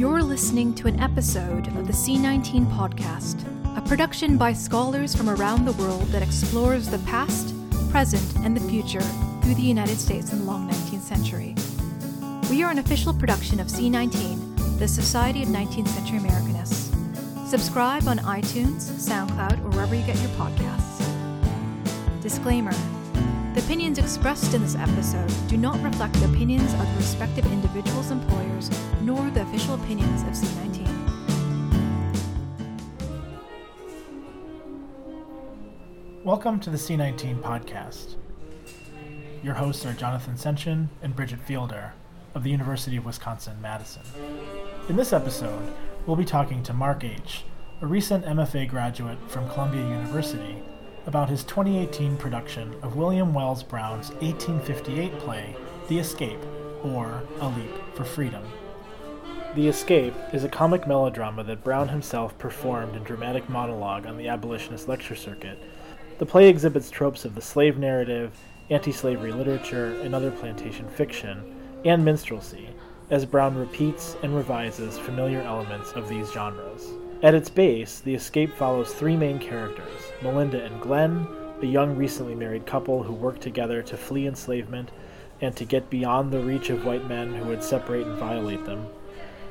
You're listening to an episode of the C19 podcast, a production by scholars from around the world that explores the past, present, and the future through the United States in the long 19th century. We are an official production of C19, the Society of 19th Century Americanists. Subscribe on iTunes, SoundCloud, or wherever you get your podcasts. Disclaimer The opinions expressed in this episode do not reflect the opinions of the respective individuals' employers nor the official opinions of C19. Welcome to the C19 podcast. Your hosts are Jonathan Senchyne and Bridget Fielder of the University of Wisconsin Madison. In this episode, we'll be talking to Mark H., a recent MFA graduate from Columbia University, about his 2018 production of William Wells Brown's 1858 play, The Escape, or A Leap for Freedom. The Escape is a comic melodrama that Brown himself performed in dramatic monologue on the abolitionist lecture circuit. The play exhibits tropes of the slave narrative, anti slavery literature, and other plantation fiction, and minstrelsy, as Brown repeats and revises familiar elements of these genres. At its base, The Escape follows three main characters Melinda and Glenn, a young recently married couple who work together to flee enslavement and to get beyond the reach of white men who would separate and violate them,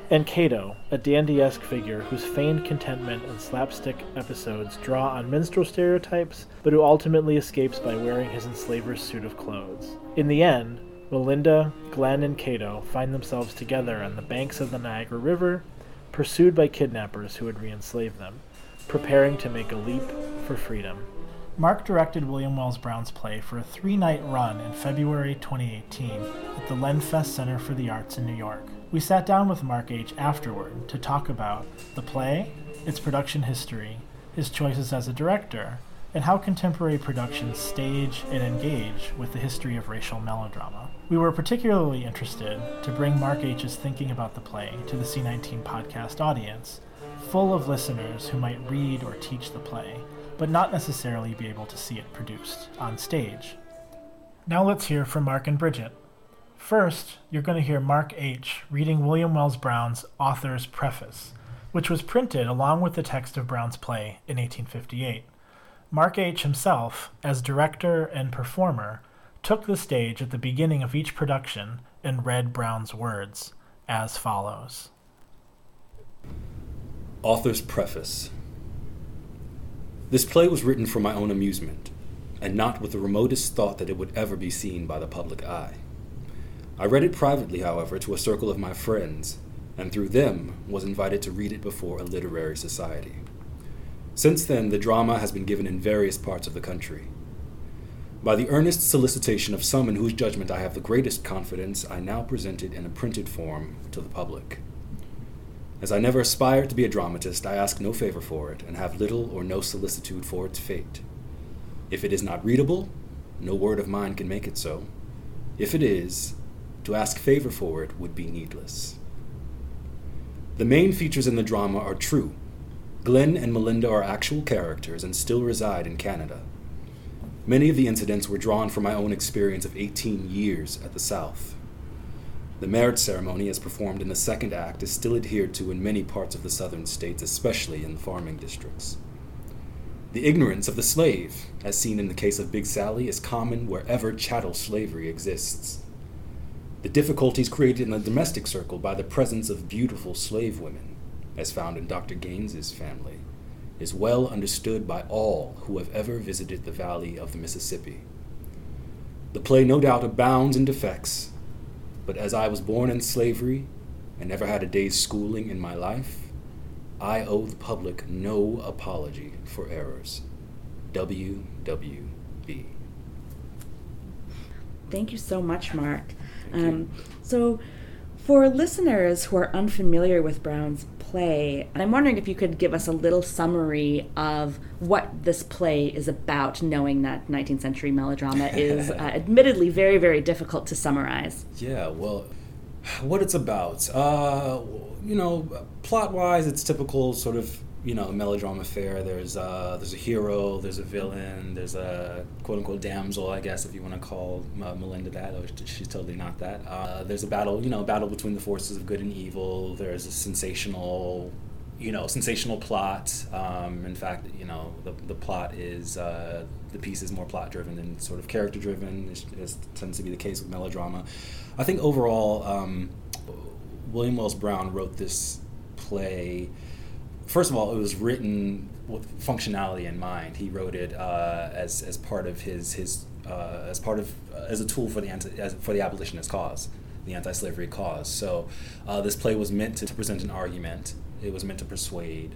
and Cato, a dandy-esque figure whose feigned contentment and slapstick episodes draw on minstrel stereotypes, but who ultimately escapes by wearing his enslaver's suit of clothes. In the end, Melinda, Glenn, and Cato find themselves together on the banks of the Niagara River, pursued by kidnappers who would re-enslave them, preparing to make a leap for freedom. Mark directed William Wells Brown's play for a three night run in February 2018 at the Lenfest Center for the Arts in New York. We sat down with Mark H. afterward to talk about the play, its production history, his choices as a director, and how contemporary productions stage and engage with the history of racial melodrama. We were particularly interested to bring Mark H.'s thinking about the play to the C19 podcast audience, full of listeners who might read or teach the play, but not necessarily be able to see it produced on stage. Now let's hear from Mark and Bridget. First, you're going to hear Mark H. reading William Wells Brown's author's preface, which was printed along with the text of Brown's play in 1858. Mark H. himself, as director and performer, took the stage at the beginning of each production and read Brown's words as follows Author's Preface This play was written for my own amusement, and not with the remotest thought that it would ever be seen by the public eye. I read it privately, however, to a circle of my friends, and through them was invited to read it before a literary society. Since then, the drama has been given in various parts of the country. By the earnest solicitation of some in whose judgment I have the greatest confidence, I now present it in a printed form to the public. As I never aspired to be a dramatist, I ask no favor for it, and have little or no solicitude for its fate. If it is not readable, no word of mine can make it so. If it is, to ask favor for it would be needless. The main features in the drama are true. Glenn and Melinda are actual characters and still reside in Canada. Many of the incidents were drawn from my own experience of 18 years at the South. The marriage ceremony, as performed in the second act, is still adhered to in many parts of the southern states, especially in the farming districts. The ignorance of the slave, as seen in the case of Big Sally, is common wherever chattel slavery exists. The difficulties created in the domestic circle by the presence of beautiful slave women, as found in Dr. Gaines's family, is well understood by all who have ever visited the valley of the Mississippi. The play no doubt abounds in defects, but as I was born in slavery and never had a day's schooling in my life, I owe the public no apology for errors. WWB. Thank you so much, Mark. Um, so, for listeners who are unfamiliar with Brown's play, I'm wondering if you could give us a little summary of what this play is about, knowing that 19th century melodrama is uh, admittedly very, very difficult to summarize. Yeah, well, what it's about. Uh, you know, plot wise, it's typical sort of you know, melodrama fare. There's uh, there's a hero, there's a villain, there's a quote unquote damsel, I guess, if you want to call uh, Melinda that. Or she's totally not that. Uh, there's a battle, you know, a battle between the forces of good and evil. There's a sensational, you know, sensational plot. Um, in fact, you know, the the plot is uh, the piece is more plot driven than sort of character driven. It tends to be the case with melodrama. I think overall, um, William Wells Brown wrote this play first of all, it was written with functionality in mind. He wrote it uh, as as part of his his uh, as part of uh, as a tool for the anti, as, for the abolitionist cause, the anti-slavery cause. So uh, this play was meant to, to, present an argument. It was meant to persuade.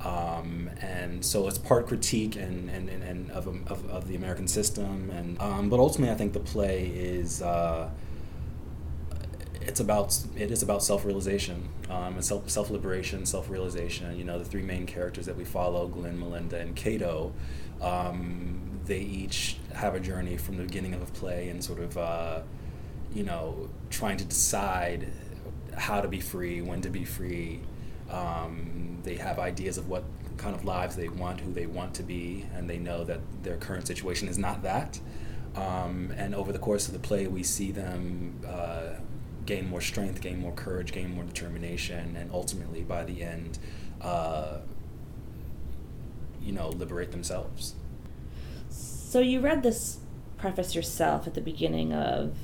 Um, and so it's part critique and, and, and, and of, of, of, the American system, and um, but ultimately I think the play is uh, it's about it is about self realization um, and self self liberation, self realization. You know, the three main characters that we follow, Glenn, Melinda, and Cato, um, they each have a journey from the beginning of a play and sort of uh, you know trying to decide how to be free, when to be free. Um, they have ideas of what kind of lives they want, who they want to be, and they know that their current situation is not that. Um, and over the course of the play, we see them uh, gain more strength, gain more courage, gain more determination, and ultimately, by the end, uh, you know, liberate themselves. So you read this preface yourself at the beginning of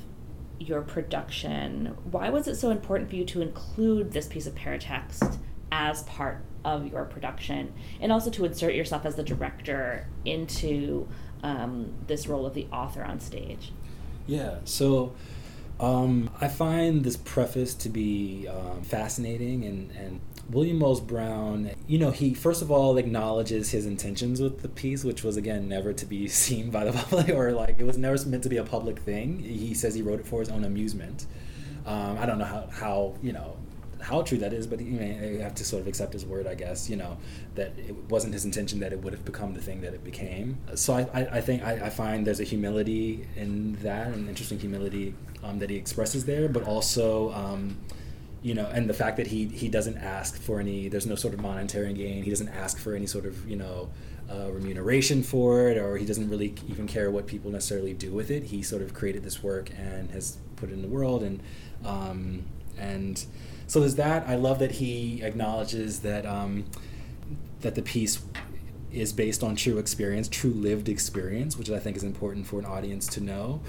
your production. Why was it so important for you to include this piece of paratext as part of your production, and also to insert yourself as the director into um, this role of the author on stage? Yeah. So um, I find this preface to be um, fascinating, and, and William Wells Brown, you know, he first of all acknowledges his intentions with the piece, which was again never to be seen by the public or like it was never meant to be a public thing. He says he wrote it for his own amusement. Um, I don't know how, how you know how true that is, but you, know, you have to sort of accept his word, I guess. You know that it wasn't his intention that it would have become the thing that it became. So I, I, I think I, I, find there's a humility in that, an interesting humility um, that he expresses there, but also. Um, you know, and the fact that he he doesn't ask for any, there's no sort of monetary gain. He doesn't ask for any sort of you know uh, remuneration for it, or he doesn't really even care what people necessarily do with it. He sort of created this work and has put it in the world, and um, and so there's that. I love that he acknowledges that um, that the piece is based on true experience, true lived experience, which I think is important for an audience to know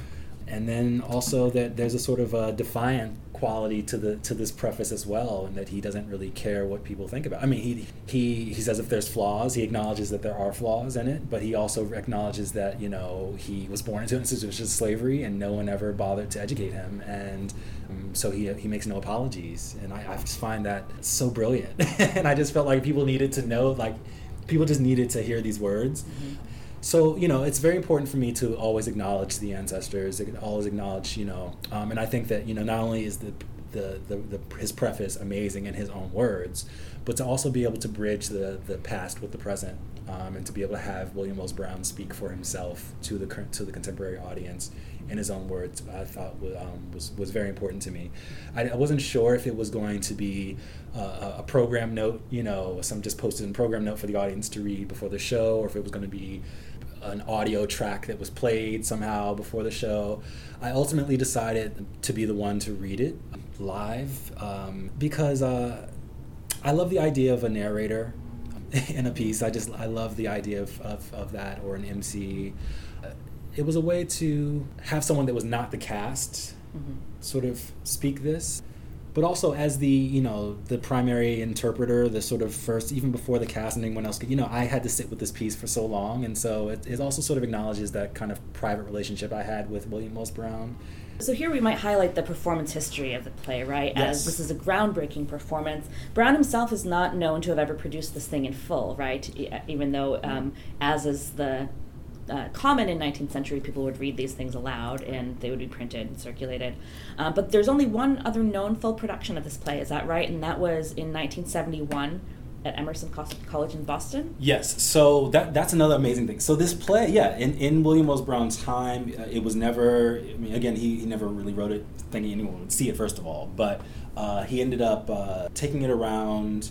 and then also that there's a sort of a defiant quality to the to this preface as well, and that he doesn't really care what people think about. I mean, he he he says if there's flaws, he acknowledges that there are flaws in it, but he also acknowledges that you know he was born into an institution of slavery, and no one ever bothered to educate him, and um, so he he makes no apologies, and I, I just find that so brilliant, and I just felt like people needed to know like people just needed to hear these words. So you know it's very important for me to always acknowledge the ancestors always acknowledge you know um, and i think that you know not only is the the, the, the, his preface amazing in his own words, but to also be able to bridge the, the past with the present, um, and to be able to have William Wells Brown speak for himself to the to the contemporary audience in his own words, I thought um, was was very important to me. I, I, wasn't sure if it was going to be uh, a program note, you know, some just posted in program note for the audience to read before the show, or if it was going to be an audio track that was played somehow before the show. I ultimately decided to be the one to read it live um, because uh, I love the idea of a narrator in a piece. I just I love the idea of, of, of that or an MC. It was a way to have someone that was not the cast mm-hmm. sort of speak this but also as the you know the primary interpreter the sort of first even before the cast and anyone else could you know i had to sit with this piece for so long and so it, it also sort of acknowledges that kind of private relationship i had with william wells brown so here we might highlight the performance history of the play, right? Yes. As this is a groundbreaking performance. Brown himself is not known to have ever produced this thing in full, right? Even though, um, as is the uh, common in 19th century. People would read these things aloud and they would be printed and circulated. Uh, but there's only one other known full production of this play, is that right? And that was in 1971 at Emerson College in Boston. Yes, so that that's another amazing thing. So this play, yeah, in, in William Wells Brown's time, uh, it was never. I mean, again, he, he never really wrote it thinking anyone would see it first of all, but uh, he ended up uh, taking it around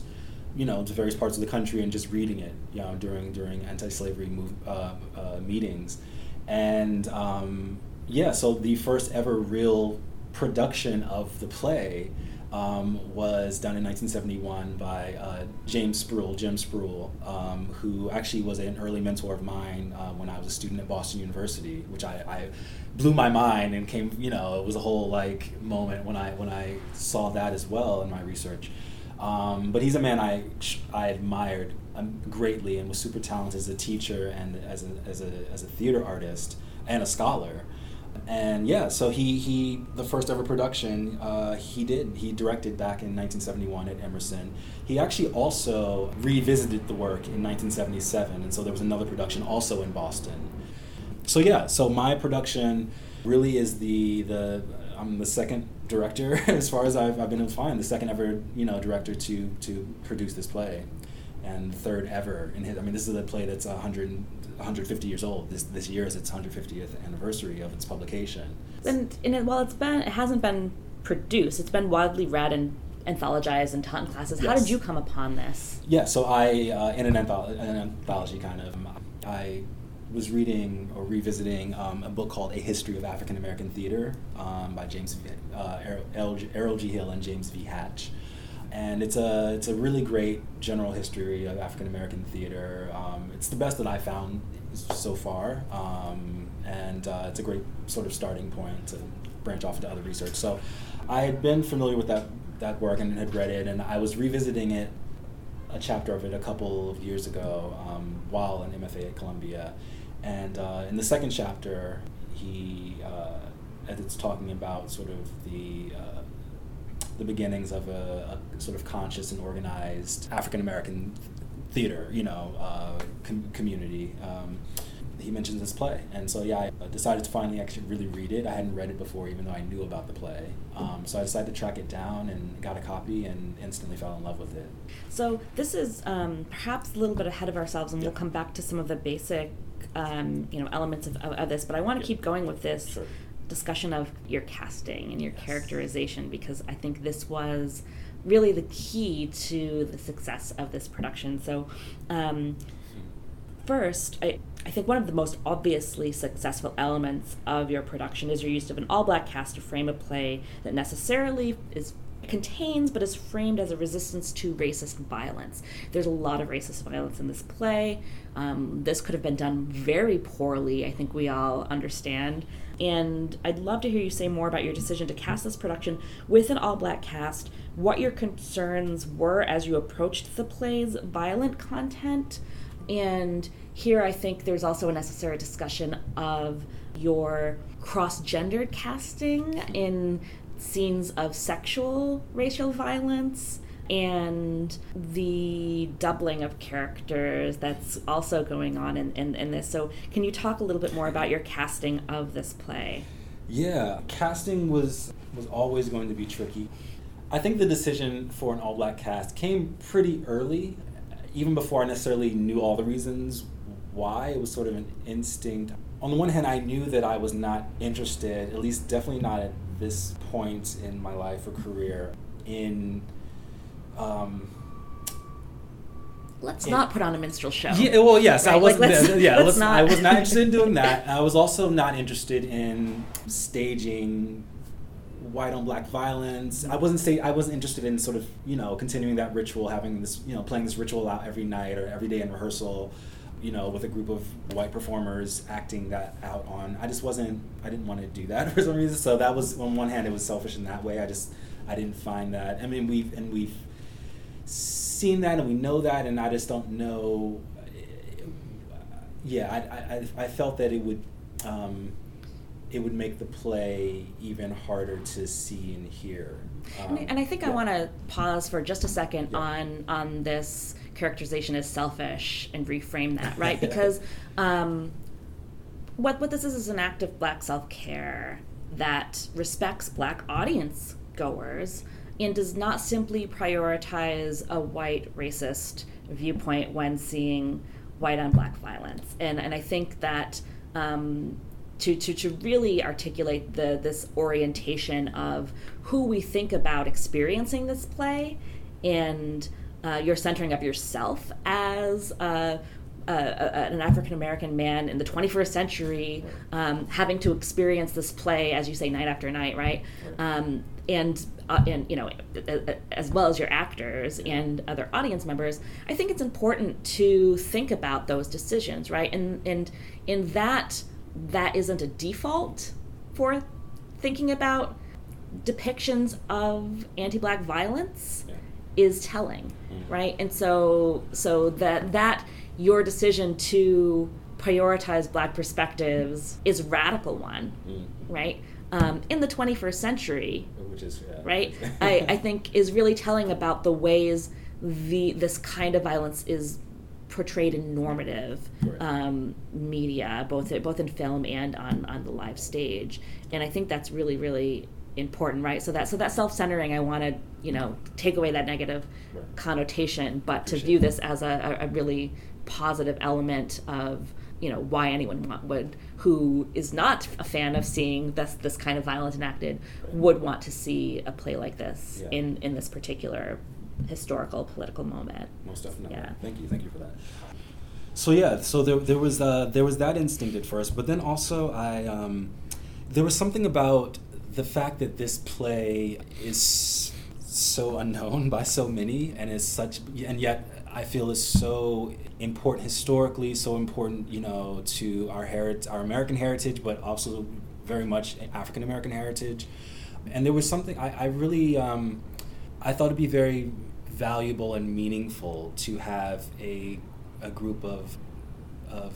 you know, to various parts of the country and just reading it, you know, during during anti-slavery move, uh, uh, meetings, and um, yeah, so the first ever real production of the play um, was done in 1971 by uh, James Spruill, Jim Spruill, um, who actually was an early mentor of mine uh, when I was a student at Boston University, which I, I, blew my mind and came, you know, it was a whole like moment when I when I saw that as well in my research. Um, but he's a man I I admired um, greatly and was super talented as a teacher and as a, as a, as a theater artist and a scholar and yeah, so he he the first ever production uh, he did he directed back in 1971 at Emerson. He actually also revisited the work in 1977, and so there was another production also in Boston. So yeah, so my production really is the the I'm the second director as far as I've, I've been able to find the second ever you know director to to produce this play and third ever in his. I mean, this is a play that's 100, 150 years old. This this year is its 150th anniversary of its publication. And, and it, while it's been, it hasn't been produced. It's been widely read and anthologized and taught in classes. Yes. How did you come upon this? Yeah, so I uh, in an, antholo- an anthology kind of I was reading or revisiting um, a book called A History of African American Theater um, by James uh, Errol G. Hill and James V. Hatch and it's a it's a really great general history of African American theater. Um, it's the best that I found so far, um, and uh, it's a great sort of starting point to branch off into other research. So, I had been familiar with that that work and had read it, and I was revisiting it, a chapter of it, a couple of years ago um, while an MFA at Columbia, and uh, in the second chapter, he uh, it's talking about sort of the uh, the beginnings of a, a sort of conscious and organized African American theater, you know, uh, com- community. Um, he mentions this play, and so yeah, I decided to finally actually really read it. I hadn't read it before, even though I knew about the play. Um, so I decided to track it down and got a copy, and instantly fell in love with it. So this is um, perhaps a little bit ahead of ourselves, and we'll come back to some of the basic, um, you know, elements of, of, of, this. But I want to keep going with this. Sure discussion of your casting and your yes. characterization because I think this was really the key to the success of this production. So, um, first, I, I think one of the most obviously successful elements of your production is your use of an all black cast to frame a play that necessarily is contains but is framed as a resistance to racist violence. There's a lot of racist violence in this play. Um, this could have been done very poorly, I think we all understand. And I'd love to hear you say more about your decision to cast this production with an all black cast, what your concerns were as you approached the play's violent content. And here I think there's also a necessary discussion of your cross gendered casting in scenes of sexual racial violence and the doubling of characters that's also going on in, in, in, this. So, can you talk a little bit more about your casting of this play? Yeah, casting was was always going to be tricky. I think the decision for an all black cast came pretty early, even before I necessarily knew all the reasons why. It was sort of an instinct. On the one hand, I knew that I was not interested, at least definitely not at this point in my life or career, in um, let's not put on a minstrel show. Yeah, well, yes, right? I wasn't. Like, let's, yeah, let's not. I was not interested in doing that. I was also not interested in staging white on black violence. I wasn't say I wasn't interested in sort of you know continuing that ritual, having this you know playing this ritual out every night or every day in rehearsal. You know, with a group of white performers acting that out on. I just wasn't. I didn't want to do that for some reason. So that was on one hand, it was selfish in that way. I just I didn't find that. I mean, we've and we've seen that and we know that, and I just don't know. Yeah, I, I, I felt that it would. Um, it would make the play even harder to see and hear. Um, and, I, think yeah. I want to pause for just a second yeah. on on this characterization as selfish and reframe that, right? Because um, what what this is is an act of black self care that respects black audience goers and does not simply prioritize a white racist viewpoint when seeing white on black violence. And, and I think that um, to, to, to really articulate the, this orientation of who we think about experiencing this play and uh, you're centering of yourself as uh, uh, an African American man in the 21st century um, having to experience this play, as you say, night after night, right? Um, and uh, and you know, as well as your actors and other audience members, I think it's important to think about those decisions, right? And and in that that isn't a default for thinking about depictions of anti-black violence yeah. Is telling, mm. right? And so so that that your decision to prioritize black perspectives is radical one, mm. right? Um, in the 21st century, which is yeah. right, I, I think is really telling about the ways the this kind of violence is portrayed in normative right. um, media, both both in film and on on the live stage, and I think that's really really important, right? So that so that self centering, I want to you know take away that negative right. connotation, but Appreciate to view this as a, a really positive element of you know why anyone want, would who is not a fan of seeing this this kind of violence enacted would want to see a play like this yeah. in in this particular historical political moment. Most definitely. Yeah. Thank you. Thank you for that. So yeah, so there there was uh, there was that instinct at first, but then also I um, there was something about the fact that this play is so unknown by so many and is such and yet I feel is so important historically, so important, you know, to our heritage, our American heritage, but also very much African American heritage. And there was something I, I really, um, I thought it'd be very valuable and meaningful to have a, a group of, of,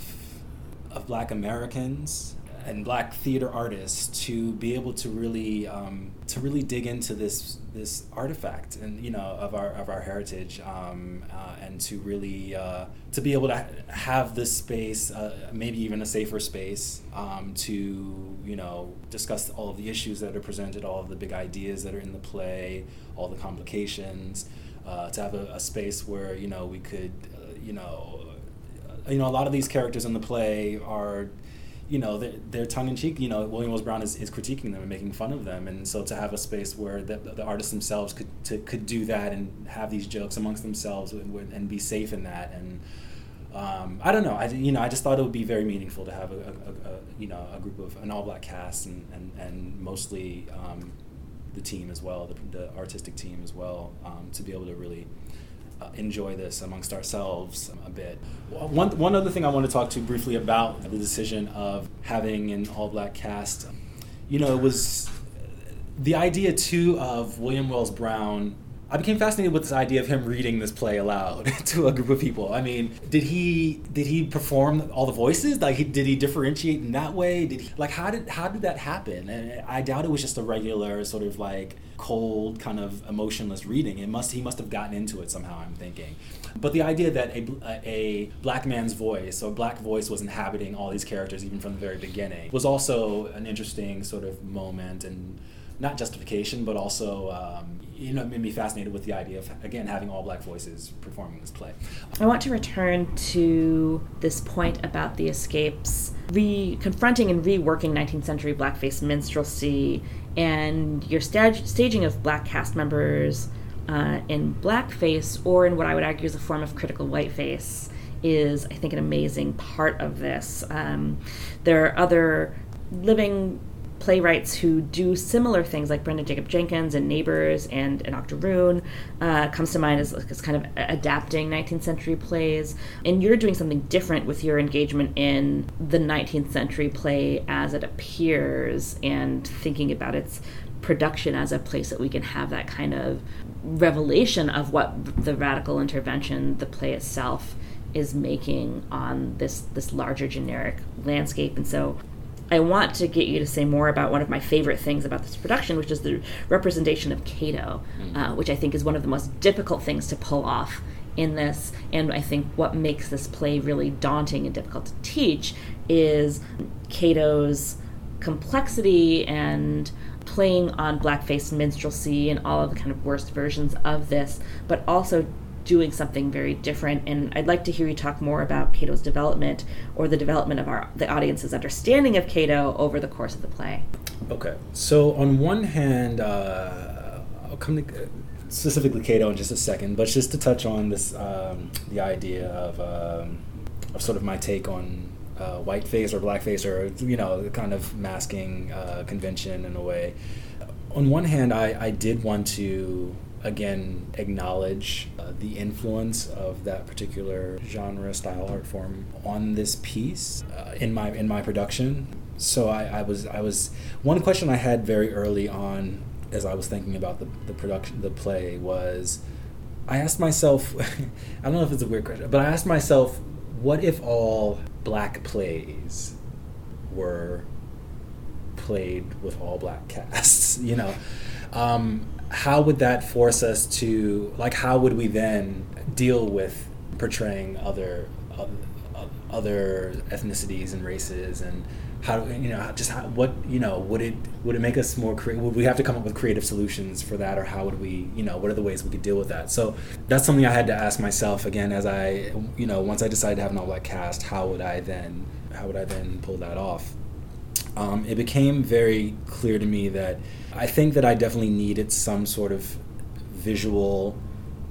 of Black Americans and black theater artists to be able to really um, to really dig into this this artifact and you know of our of our heritage um, uh, and to really uh, to be able to have this space uh, maybe even a safer space um, to you know discuss all of the issues that are presented all of the big ideas that are in the play all the complications uh, to have a, a, space where you know we could uh, you know you know a lot of these characters in the play are you know, they're, they're tongue in cheek. You know, William Wells Brown is, is critiquing them and making fun of them, and so to have a space where the, the artists themselves could to, could do that and have these jokes amongst themselves and, and be safe in that, and um, I don't know. I you know I just thought it would be very meaningful to have a, a, a you know a group of an all black cast and and, and mostly um, the team as well, the, the artistic team as well, um, to be able to really Uh, enjoy this amongst ourselves a bit. One, one other thing I want to talk to briefly about the decision of having an all black cast. You know, it was the idea too of William Wells Brown I became fascinated with this idea of him reading this play aloud to a group of people. I mean, did he did he perform all the voices? Like, he, did he differentiate in that way? Did he like how did how did that happen? And I doubt it was just a regular sort of like cold kind of emotionless reading. It must he must have gotten into it somehow. I'm thinking, but the idea that a a black man's voice, so a black voice, was inhabiting all these characters even from the very beginning was also an interesting sort of moment and not justification, but also um, you know, it made me fascinated with the idea of again having all black voices performing this play. I want to return to this point about the escapes, re confronting and reworking 19th century blackface minstrelsy, and your staging of black cast members uh, in blackface, or in what I would argue is a form of critical whiteface, is I think an amazing part of this. Um, there are other living playwrights who do similar things, like Branden Jacobs-Jenkins and Neighbors and, and Octoroon, uh, comes to mind as, as kind of adapting 19th century plays. And you're doing something different with your engagement in the 19th century play as it appears and thinking about its production as a place that we can have that kind of revelation of what the radical intervention the play itself is making on this this larger generic landscape and so I want to get you to say more about one of my favorite things about this production, which is the representation of Cato, mm. uh, which I think is one of the most difficult things to pull off in this. And I think what makes this play really daunting and difficult to teach is Cato's complexity and playing on blackface minstrelsy and all of the kind of worst versions of this, but also doing something very different. And I'd like to hear you talk more about Cato's development or the development of our the audience's understanding of Cato over the course of the play. Okay, so on one hand, uh, I'll come to specifically Cato in just a second, but just to touch on this, um, the idea of, um, of sort of my take on uh, whiteface or blackface or you know the kind of masking uh, convention in a way. On one hand, I, I did want to again acknowledge uh, the influence of that particular genre style art form on this piece uh, in my in my production. So I, I was I was one question I had very early on as I was thinking about the, the production the play was I asked myself I don't know if it's a weird question but I asked myself what if all black plays were played with all black casts you know? Um, how would that force us to like how would we then deal with portraying other uh, other ethnicities and races and how you know just how, what you know would it would it make us more creative would we have to come up with creative solutions for that or how would we you know what are the ways we could deal with that? So that's something i had to ask myself again as i you know once i decided to have an all black cast how would i then how would i then pull that off um, it became very clear to me that I think that I definitely needed some sort of visual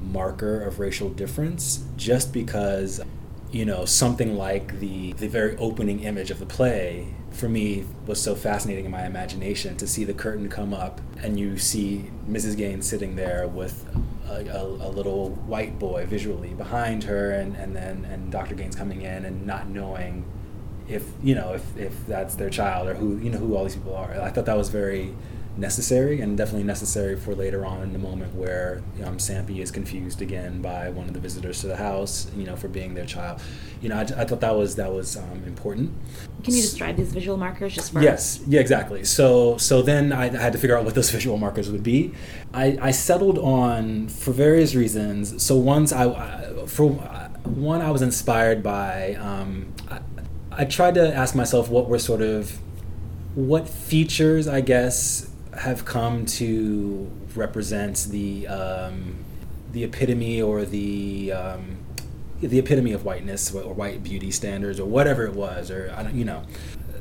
marker of racial difference just because you know something like the the very opening image of the play for me was so fascinating in my imagination to see the curtain come up and you see Mrs. Gaines sitting there with a, a, a, little white boy visually behind her and, and then and Dr. Gaines coming in and not knowing if you know if, if that's their child or who you know who all these people are. I thought that was very necessary and definitely necessary for later on in the moment where um, Sampey is confused again by one of the visitors to the house, you know, for being their child. You know, I, I thought that was that was um, important. Can you describe these visual markers just for Yes, yeah, exactly. So so then I, I had to figure out what those visual markers would be. I, I settled on for various reasons. So once I, I for one I was inspired by. Um, I, tried to ask myself what were sort of what features I guess have come to represent the um, the epitome or the um, the epitome of whiteness or white beauty standards or whatever it was or I don't you know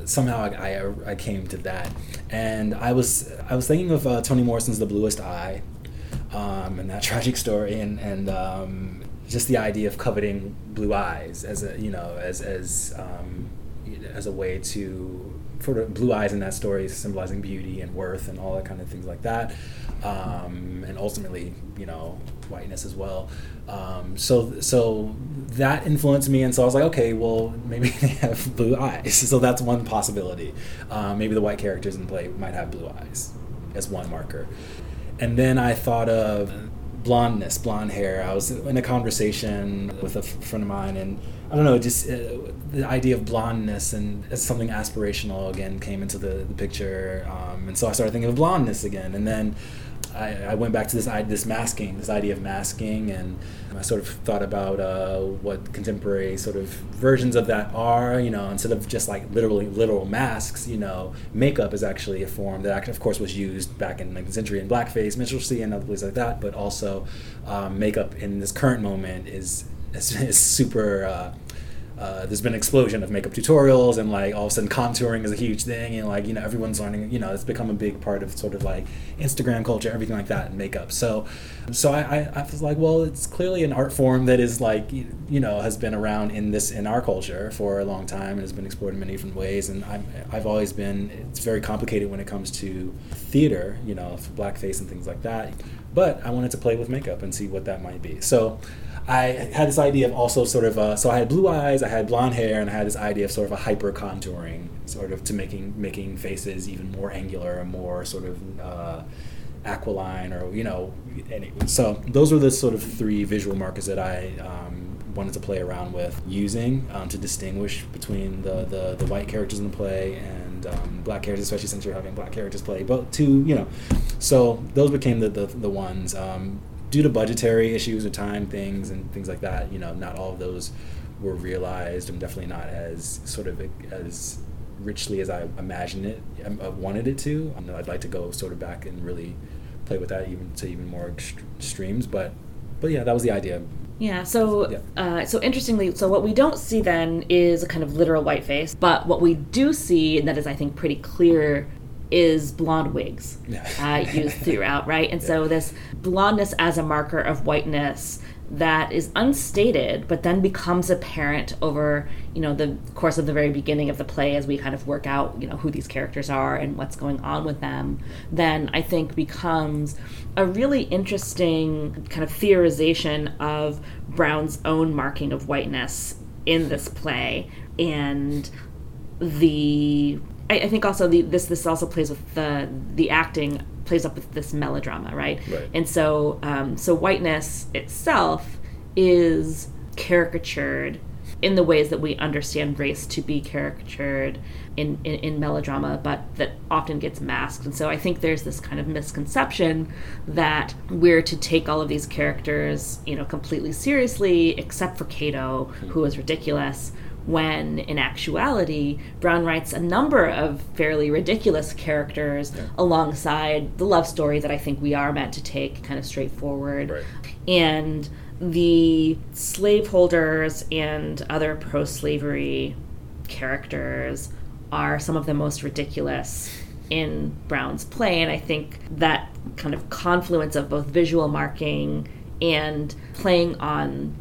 somehow I, I, I came to that. And I was I was thinking of uh, Toni Morrison's The Bluest Eye um, and that tragic story and and um, just the idea of coveting blue eyes as a you know as as um, as a way to sort of blue eyes in that story symbolizing beauty and worth and all that kind of things like that um, and ultimately you know whiteness as well. Um, so so that influenced me and so i was like okay well maybe they have blue eyes. So that's one possibility. Um, maybe the white characters in play might have blue eyes as one marker. And then i thought of blondness blonde hair. I was in a conversation with a friend of mine and I don't know, just uh, the idea of blondness and something aspirational again came into the, the picture, um, and so I started thinking of blondness again, and then I, I, went back to this this masking, this idea of masking, and I sort of thought about uh, what contemporary sort of versions of that are. You know, instead of just like literally literal masks, you know, makeup is actually a form that, of course, was used back in the 19th century in blackface, minstrelsy, and other places like that. But also, um, makeup in this current moment is is, super. Uh, uh, there's been an explosion of makeup tutorials and like all of a sudden contouring is a huge thing and like you know everyone's learning you know it's become a big part of sort of like instagram culture everything like that and makeup. So so I, I, I was like well it's clearly an art form that is like you know has been around in this in our culture for a long time and has been explored in many different ways. And i I've always been it's very complicated when it comes to theater you know blackface and things like that. But I wanted to play with makeup and see what that might be. So I had this idea of also sort of uh, so I had blue eyes, I had blonde hair, and I had this idea of sort of a hyper contouring, sort of to making making faces even more angular and more sort of uh, aquiline, or you know. Anyway, so those were the sort of three visual markers that I um, wanted to play around with using um, to distinguish between the, the, the white characters in the play and um, black characters, especially since you're having black characters play. But two, you know, so those became the the, the ones. Um, due to budgetary issues or time things and things like that, you know, not all of those were realized I'm definitely not as sort of as richly as I imagined it, I um, uh, wanted it to. Um, I'd like to go sort of back and really play with that even to even more extremes, but but yeah, that was the idea. Yeah. So, yeah. Uh, so interestingly, so what we don't see then is a kind of literal white face, but what we do see, and that is, I think, pretty clear is blonde wigs uh, used throughout, right? And so this blondness as a marker of whiteness that is unstated but then becomes apparent over you know the course of the very beginning of the play as we kind of work out you know who these characters are and what's going on with them then i think becomes a really interesting kind of theorization of brown's own marking of whiteness in this play and the I, I think also the, this this also plays with the the acting plays up with this melodrama, right? Right. And so um, so whiteness itself is caricatured in the ways that we understand race to be caricatured in, in, in, melodrama, but that often gets masked. And so I think there's this kind of misconception that we're to take all of these characters, you know, completely seriously, except for Cato, who is ridiculous, when in actuality, Brown writes a number of fairly ridiculous characters yeah. alongside the love story that I think we are meant to take kind of straightforward. Right. And the slaveholders and other pro slavery characters are some of the most ridiculous in Brown's play. And I think that kind of confluence of both visual marking and playing on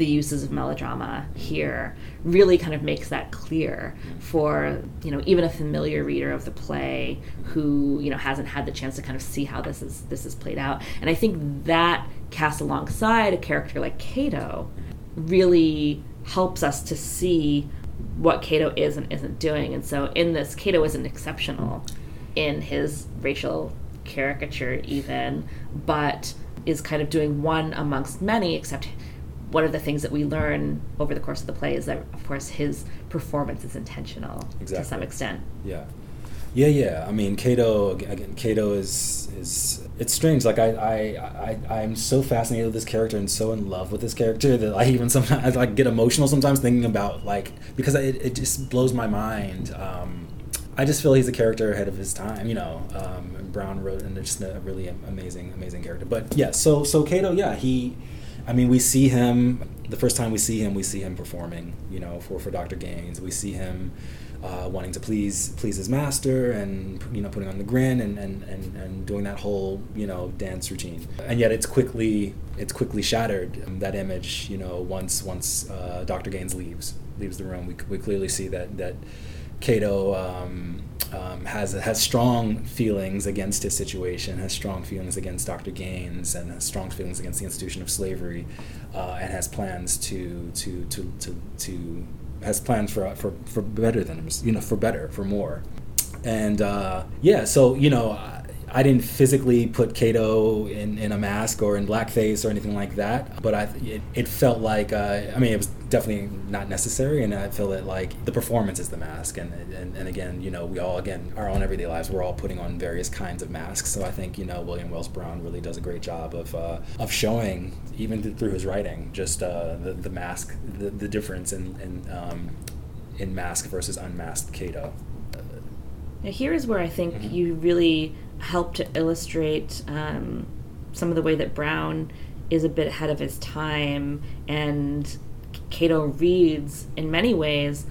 the uses of melodrama here really kind of makes that clear for you know even a familiar reader of the play who you know hasn't had the chance to kind of see how this is this is played out. And i think that cast alongside a character like cato really helps us to see what cato is and isn't doing. And so in this cato isn't exceptional in his racial caricature even but is kind of doing one amongst many except one of the things that we learn over the course of the play is that, of course, his performance is intentional exactly. to some extent. Yeah, yeah, yeah. I mean, Cato again. Cato is is it's strange. Like I I I I'm so fascinated with this character and so in love with this character that I even sometimes I like get emotional sometimes thinking about like because it it just blows my mind. Um, I just feel he's a character ahead of his time, you know. Um, Brown wrote, and it's just a really amazing, amazing character. But yeah, so so Cato, yeah, he I mean, we see him the first time we see him, we see him performing. You know, for for Dr. Gaines, we see him uh, wanting to please please his master and you know putting on the grin and, and, and, and doing that whole you know dance routine. And yet it's quickly it's quickly shattered. Um, that image, you know, once once uh, Dr. Gaines leaves leaves the room, we we clearly see that that Cato. Um, um, has has strong feelings against his situation, has strong feelings against Dr. Gaines, and has strong feelings against the institution of slavery, uh, and has plans to to to to, to has plans for for for better than you know for better for more, and uh, yeah, so you know. I didn't physically put Cato in, in a mask or in blackface or anything like that, but I it, it felt like uh, I mean it was definitely not necessary, and I feel that like the performance is the mask, and, and and again you know we all again our own everyday lives we're all putting on various kinds of masks, so I think you know William Wells Brown really does a great job of uh, of showing even through his writing just uh, the the mask the, the difference in in um, in mask versus unmasked Cato. Now here is where I think mm-hmm. you really help to illustrate um, some of the way that Brown is a bit ahead of his time, and Cato reads in many ways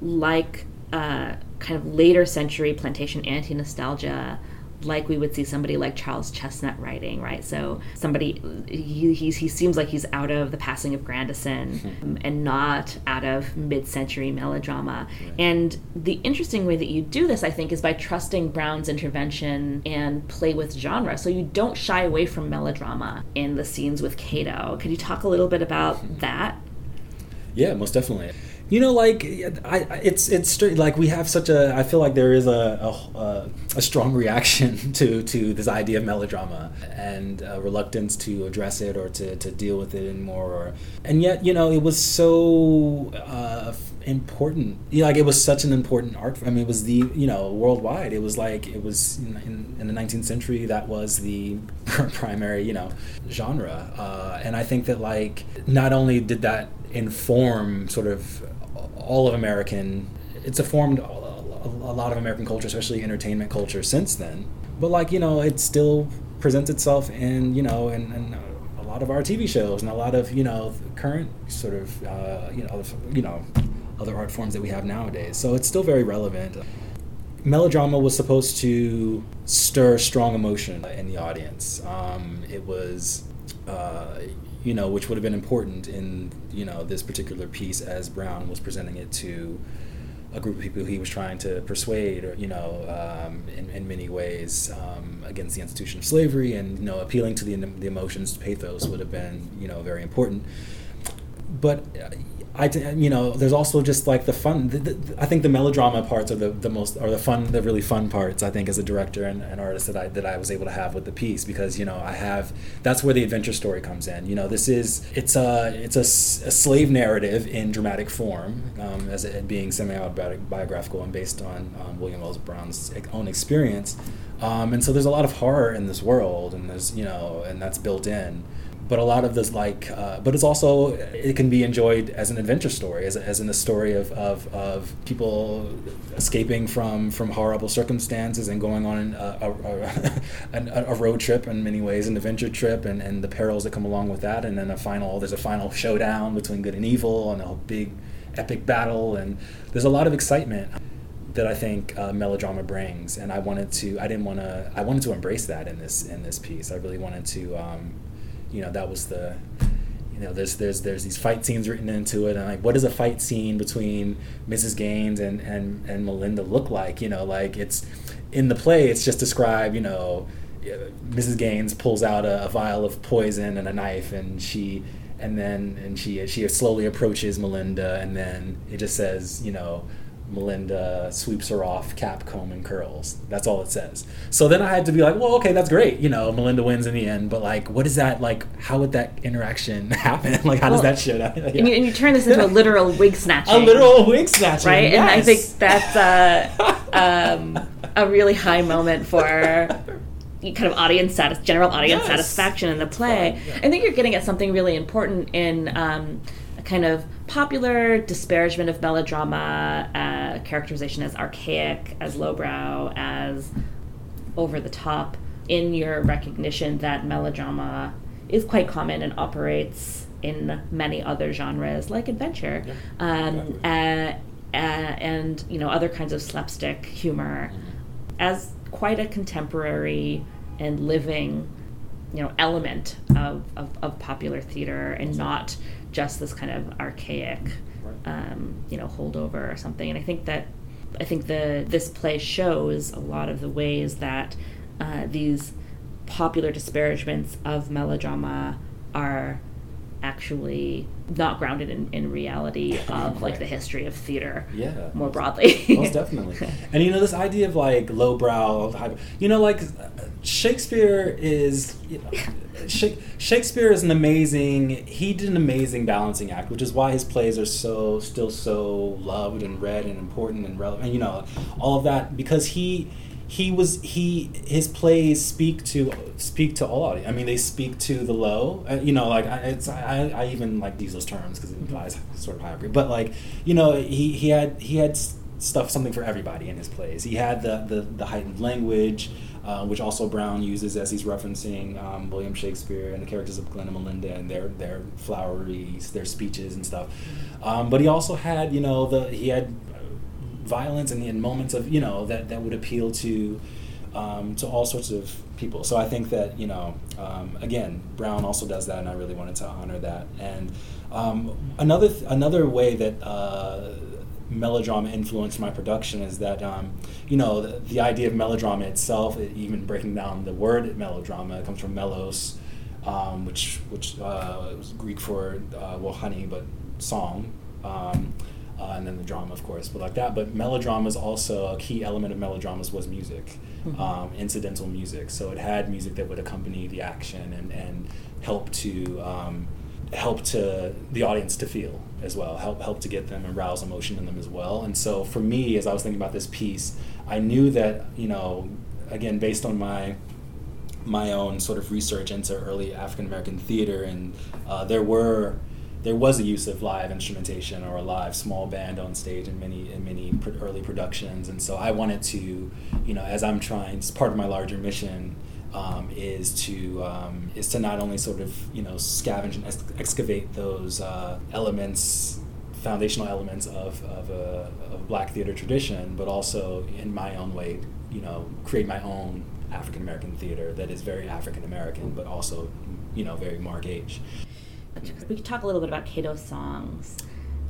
like uh, kind of later century plantation anti nostalgia like we would see somebody like Charles Chesnutt writing, right? So somebody he he, he seems like he's out of the passing of Grandison mm-hmm. and not out of mid-century melodrama. Right. And the interesting way that you do this, I think, is by trusting Brown's intervention and play with genre. So you don't shy away from melodrama in the scenes with Cato. Could you talk a little bit about mm-hmm. that? Yeah, most definitely. You know like I, it's it's straight like we have such a i feel like there is a a, a strong reaction to to this idea of melodrama and reluctance to address it or to, to deal with it anymore or and yet you know it was so uh, important you know, like it was such an important art i mean it was the you know worldwide it was like it was in, in, in the 19th century that was the primary you know genre uh, and i think that like not only did that inform sort of all of American. It's informed a lot of American culture, especially entertainment culture, since then. But like you know, it still presents itself in you know in, in a lot of our TV shows and a lot of you know current sort of uh, you know you know other art forms that we have nowadays. So it's still very relevant. melodrama was supposed to stir strong emotion in the audience. Um, it was, uh, you know, which would have been important in you know this particular piece as Brown was presenting it to a group of people he was trying to persuade, or you know, um, in, in many ways um, against the institution of slavery, and you know, appealing to the the emotions, pathos would have been you know very important. But uh, I, you know, there's also just like the fun. The, the, I think the melodrama parts are the, the most, are the fun, the really fun parts. I think as a director and an artist that I that I was able to have with the piece because you know I have that's where the adventure story comes in. You know, this is it's a it's a, a slave narrative in dramatic form, um, as it being semi-biographical and based on um, William Wells Brown's own experience. Um, and so there's a lot of horror in this world, and there's you know, and that's built in but a lot of this like uh, but it's also it can be enjoyed as an adventure story as, as in a story of, of, of people escaping from from horrible circumstances and going on a, a, a, a, road trip in many ways an adventure trip and, and the perils that come along with that and then a final there's a final showdown between good and evil and a big epic battle and there's a lot of excitement that I think uh, melodrama brings, and I wanted to. I didn't want to. I wanted to embrace that in this in this piece. I really wanted to um, you know that was the you know there's there's there's these fight scenes written into it and like what does a fight scene between Mrs. Gaines and and and Melinda look like you know like it's in the play it's just described you know Mrs. Gaines pulls out a, a vial of poison and a knife and she and then and she she slowly approaches Melinda and then it just says you know Melinda sweeps her off, cap, comb, and curls. That's all it says. So then I had to be like, well, okay, that's great. You know, Melinda wins in the end, but like, what is that like? How would that interaction happen? like, how well, does that shit? Yeah. And, you, and, you, turn this into a literal wig snatching. A literal wig snatching, right? Yes. And I think that's uh, um, a really high moment for kind of audience satis- general audience yes. satisfaction in the play. Yeah. I think you're getting at something really important in. Um, kind of popular disparagement of melodrama, uh, characterization as archaic, as lowbrow, as over the top, in your recognition that melodrama is quite common and operates in many other genres like adventure yeah, um, exactly. uh, uh, and you know other kinds of slapstick humor mm-hmm. as quite a contemporary and living you know element of, of, of popular theater and not just this kind of archaic, um, you know, holdover or something. And I think that I think the this play shows a lot of the ways that uh, these popular disparagements of melodrama are actually not grounded in, in reality of like the history of theater yeah. more broadly. Most definitely. And you know this idea of like lowbrow you know like shakespeare is you know, shakespeare is an amazing he did an amazing balancing act which is why his plays are so still so loved and read and important and relevant you know all of that because he he was he his plays speak to speak to all audience. I mean, they speak to the low. Uh, you know, like I, it's I, I even like these those terms because it implies sort of hierarchy. But like you know, he he had he had stuff something for everybody in his plays. He had the the, the heightened language. Uh, which also Brown uses as he's referencing um, William Shakespeare and the characters of Glenn and Melinda and their their flowery their speeches and stuff. Um, but he also had you know the he had violence and in moments of you know that that would appeal to um, to all sorts of people. So I think that you know um, again Brown also does that, and I really wanted to honor that. And um, another th- another way that uh, melodrama influenced my production is that um, you know the, the, idea of melodrama itself, it, even breaking down the word melodrama, it comes from melos, um, which which uh, was Greek for uh, well honey, but song. Um, uh, and then the drama, of course, but like that. But melodrama is also a key element of melodramas was music, mm-hmm. um, incidental music. So it had music that would accompany the action and, and help to um, help to the audience to feel as well, help help to get them and rouse emotion in them as well. And so for me, as I was thinking about this piece, I knew that you know, again, based on my my own sort of research into early African American theater, and uh, there were there was a use of live instrumentation or a live small band on stage in many in many early productions, and so I wanted to, you know, as I'm trying, it's part of my larger mission. Um, is to um, is to not only sort of you know scavenge and ex- excavate those uh, elements foundational elements of, of a of black theater tradition, but also in my own way, you know, create my own African American theater that is very African American, but also, you know, very Mark Age. We could talk a little bit about Cato's songs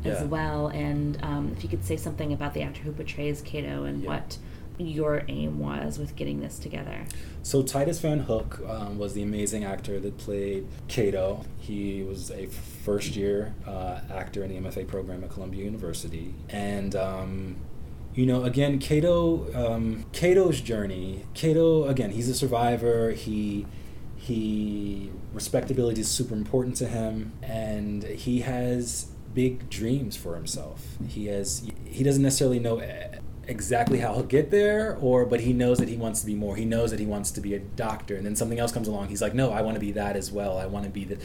as Yeah. well, and um, if you could say something about the actor who portrays Cato and Yeah. what your aim was with getting this together. So Titus Van Hook um, was the amazing actor that played Cato. He was a first year uh, actor in the MFA program at Columbia University, and um, you know, again, Cato, um, Cato's journey. Cato, again, he's a survivor. He he respectability is super important to him, and he has big dreams for himself. He has he doesn't necessarily know exactly how he'll get there or but he knows that he wants to be more. He knows that he wants to be a doctor. And then something else comes along. He's like no i want to be that as well. I want to be the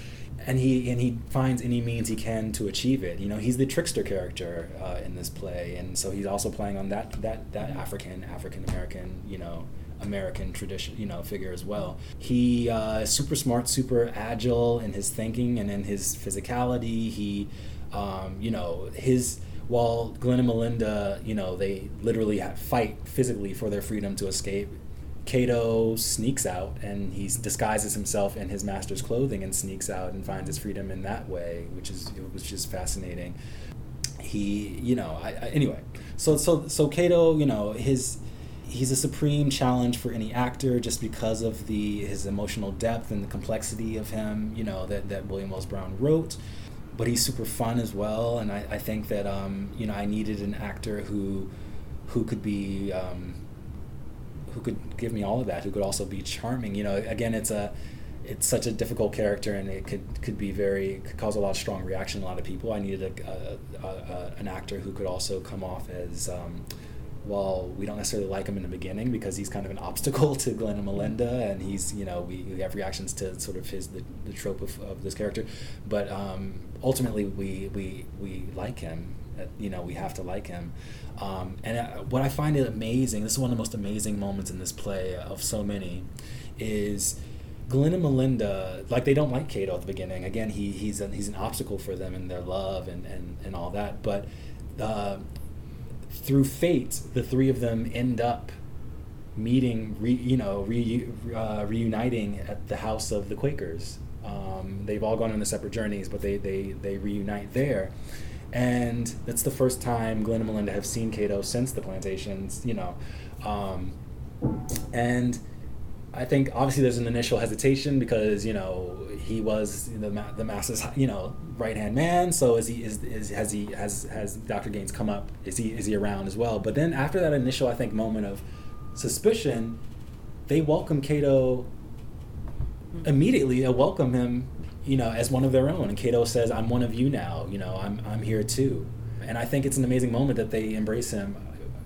and he and he finds any means he can to achieve it. You know he's the trickster character uh, in this play. And so he's also playing on that that that african african american you know American tradition, you know, figure as well. He uh, is super smart, super agile in his thinking and in his physicality. He, um, you know, his while Glenn and Melinda, you know, they literally fight physically for their freedom to escape. Cato sneaks out and he disguises himself in his master's clothing and sneaks out and finds his freedom in that way, which is which is fascinating. He, you know, I, I, anyway. So so so Cato, you know, his he's a supreme challenge for any actor just because of the his emotional depth and the complexity of him, you know, that that William Wells Brown wrote but he's super fun as well. And I, I think that um, you know I needed an actor who who could be um, who could give me all of that, who could also be charming. You know, again, it's a it's such a difficult character, and it could could be very could cause a lot of strong reaction in a lot of people. I needed a, a, a, a an actor who could also come off as um, while we don't necessarily like him in the beginning because he's kind of an obstacle to Glenn and Melinda, and he's you know we, we have reactions to sort of his the, the trope of, of this character, but um, ultimately we we we like him. Uh, You know we have to like him, um, and uh, what I find it amazing. This is one of the most amazing moments in this play of so many, is. Glenn and Melinda, like they don't like Cato at the beginning. Again, he, he's an, he's an obstacle for them in their love and, and, and all that. But uh, through fate, the three of them end up meeting, re, you know, re, uh, reuniting at the house of the Quakers. Um, they've all gone on their separate journeys, but they, they, they reunite there. And that's the first time Glenn and Melinda have seen Cato since the plantations, you know. Um, and I think obviously there's an initial hesitation because you know he was the the master's you know right hand man. So is he is, is has he has has Dr. Gaines come up? Is he is he around as well? But then after that initial I think moment of suspicion, they welcome Cato immediately. They welcome him you know as one of their own. And Cato says, "I'm one of you now. You know I'm I'm here too." And I think it's an amazing moment that they embrace him,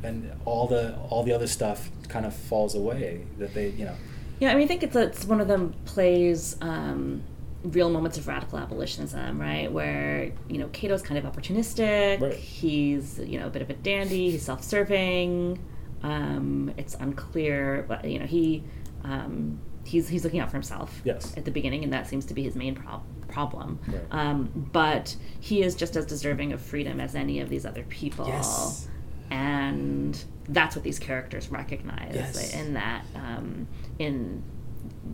and all the all the other stuff kind of falls away. That they you know. Yeah, I mean, I think it's it's one of them plays um, real moments of radical abolitionism, right? Where you know Cato's kind of opportunistic. Right. He's you know a bit of a dandy. He's self-serving. Um, it's unclear, but you know he um, he's he's looking out for himself. Yes. At the beginning, and that seems to be his main prob- problem. Right. Um, but he is just as deserving of freedom as any of these other people. Yes. And that's what these characters recognize Yes. in that um, in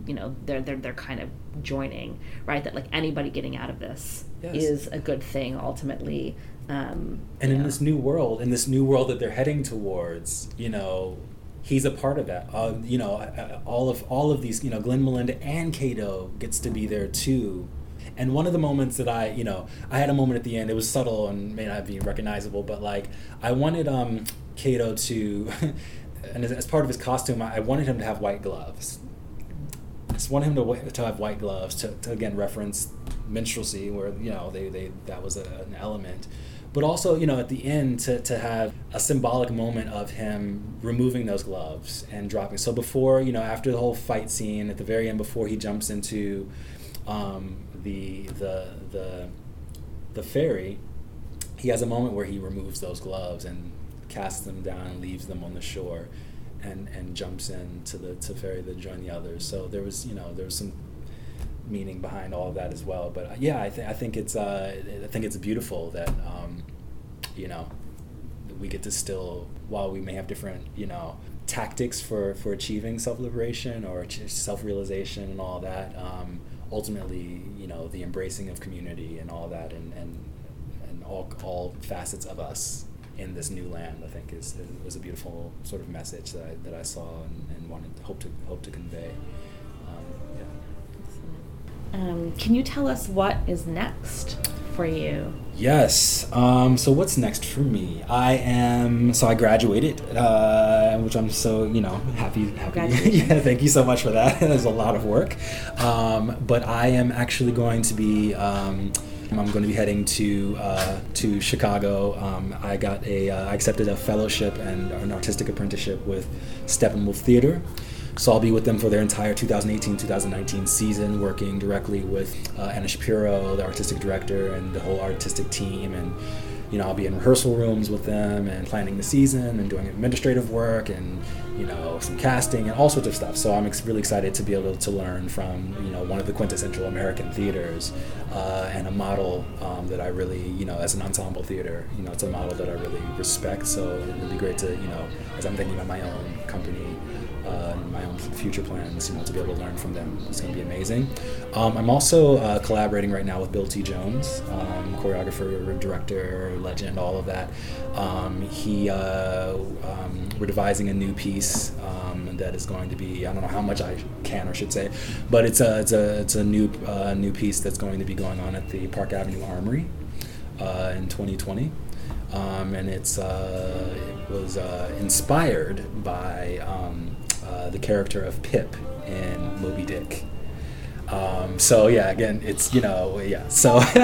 you know they're they're they're kind of joining right that like anybody getting out of this Yes. is a good thing ultimately um and in know. this new world in this new world that they're heading towards you know he's a part of that uh, you know all of all of these you know glenn melinda and cato gets to be there too and one of the moments that i you know i had a moment at the end it was subtle and may not be recognizable but like i wanted um cato to and as, as part of his costume i I wanted him to have white gloves I just wanted him to, to have white gloves to, to again reference minstrelsy, where you know they, they that was a, an element, but also you know at the end to, to have a symbolic moment of him removing those gloves and dropping. So before you know after the whole fight scene at the very end, before he jumps into um, the the the the ferry, he has a moment where he removes those gloves and casts them down and leaves them on the shore and and jumps in to the to ferry to join the others. So there was you know there was some meaning behind all of that as well. But uh, yeah i, th- I think it's uh, i think it's beautiful that um, you know, we get to still, while we may have different, you know, tactics for, for achieving self liberation or self realization and all that, um, ultimately, you know, the embracing of community and all that, and, and, and all, all facets of us in this new land, I think is, is was a beautiful sort of message that I, that I saw and, and wanted hope to hope to convey. Um. Can you tell us what is next for you? Yes. Um, so what's next for me? I am so I graduated, uh, which I'm so you know happy. Happy. yeah. Thank you so much for that. There's a lot of work, um, but I am actually going to be. Um, I'm going to be heading to uh, to Chicago. Um, I got a uh, I accepted a fellowship and an artistic apprenticeship with Steppenwolf Theater. So I'll be with them for their entire 2018-2019 season, working directly with uh, Anna Shapiro, the artistic director, and the whole artistic team. And you know, I'll be in rehearsal rooms with them and planning the season and doing administrative work and you know some casting and all sorts of stuff. So I'm ex- really excited to be able to learn from you know one of the quintessential American theaters uh, and a model um, that I really you know as an ensemble theater you know it's a model that I really respect. So it would be great to you know as I'm thinking about my own company uh, my own future plans, you know, to be able to learn from them. It's going to be amazing. Um, I'm also uh, collaborating right now with Bill T. Jones, um, choreographer, director, legend, all of that. Um, he, uh, um, we're devising a new piece um, that is going to be, I don't know how much I can or should say, but it's a, it's a, it's a new, uh, new piece that's going to be going on at the Park Avenue Armory uh, in 2020. Um, and it's uh, it was uh, inspired by um, uh, the character of Pip in Moby Dick. Um, so yeah, again, it's you know yeah. So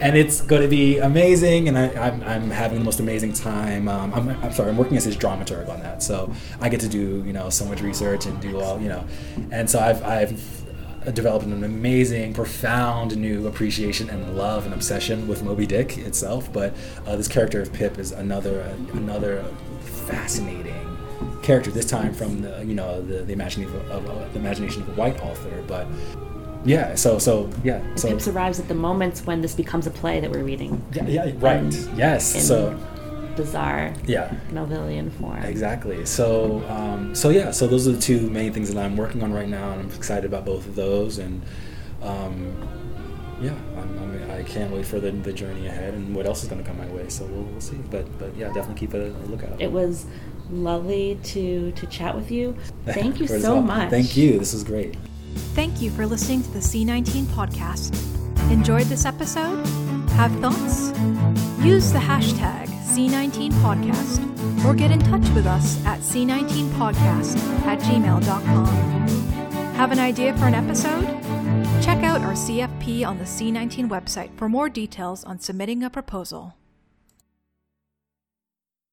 and it's going to be amazing, and I, am I'm, I'm having the most amazing time. Um, I'm, I'm sorry, I'm working as his dramaturg on that, so I get to do you know so much research and do all you know, and so I've I've developed an amazing, profound new appreciation and love and obsession with Moby Dick itself. But uh, this character of Pip is another another fascinating character this time from the you know the, the imagination of, of uh, the imagination of a white author but yeah so so yeah so Pips arrives at the moments when this becomes a play that we're reading yeah, yeah right yes in so bizarre yeah Melvillian form exactly so um, so yeah so those are the two main things that I'm working on right now and I'm excited about both of those and um, yeah, I'm, I'm, I can not wait for the, the journey ahead and what else is going to come my way. So we'll, we'll see. But but yeah, definitely keep a, a lookout. It was lovely to to chat with you. Thank you so much. Thank you. This was great. Thank you for listening to the C19 podcast. Enjoyed this episode? Have thoughts? Use the hashtag C19podcast or get in touch with us at C19podcast at gmail.com. Have an idea for an episode? Check out our CFP on the C19 website for more details on submitting a proposal.